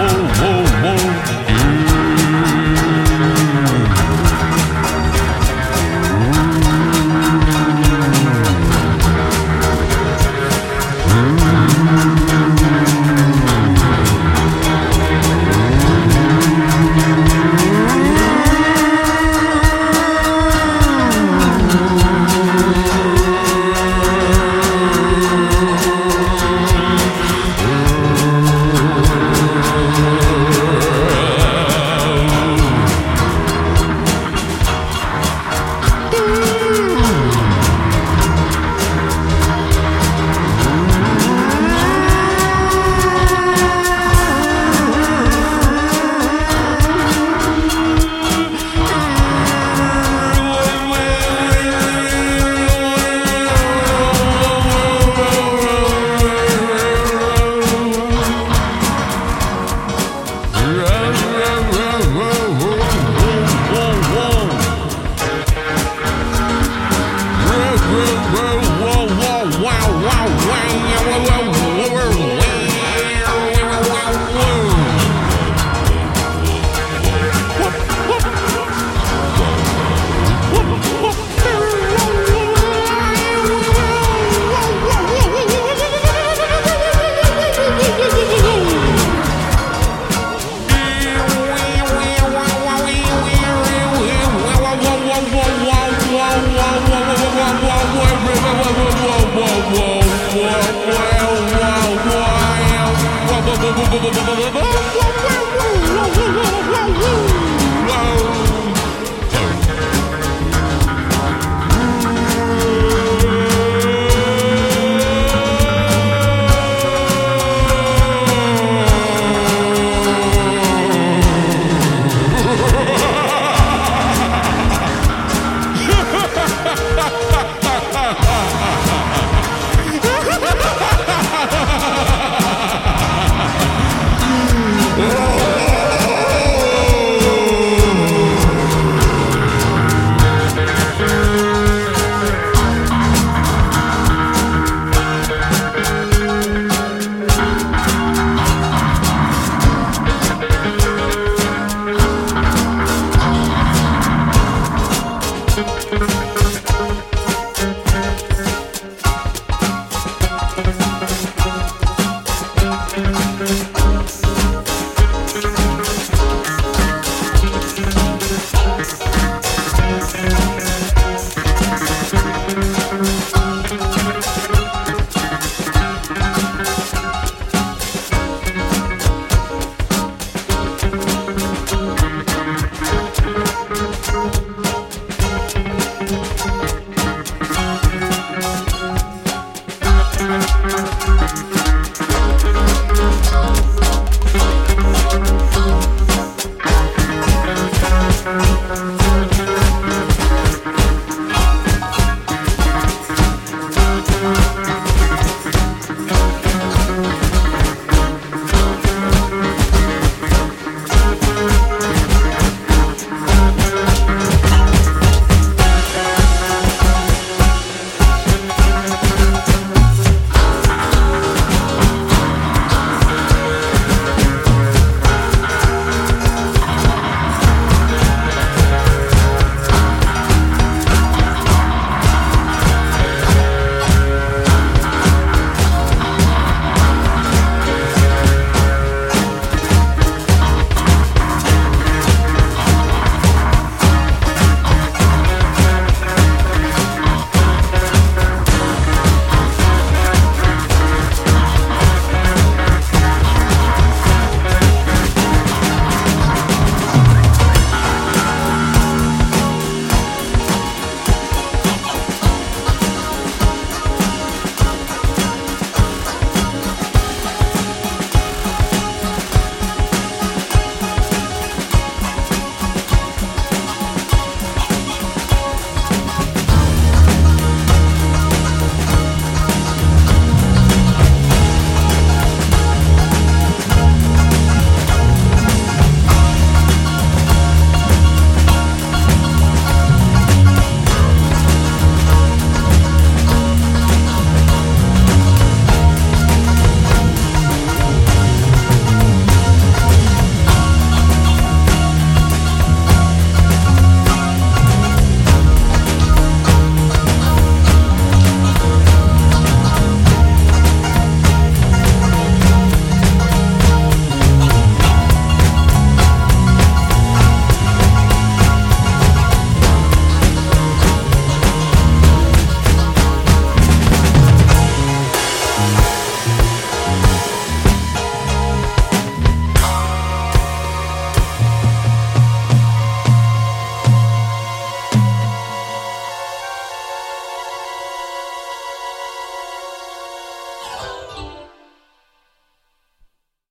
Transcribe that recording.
whoa.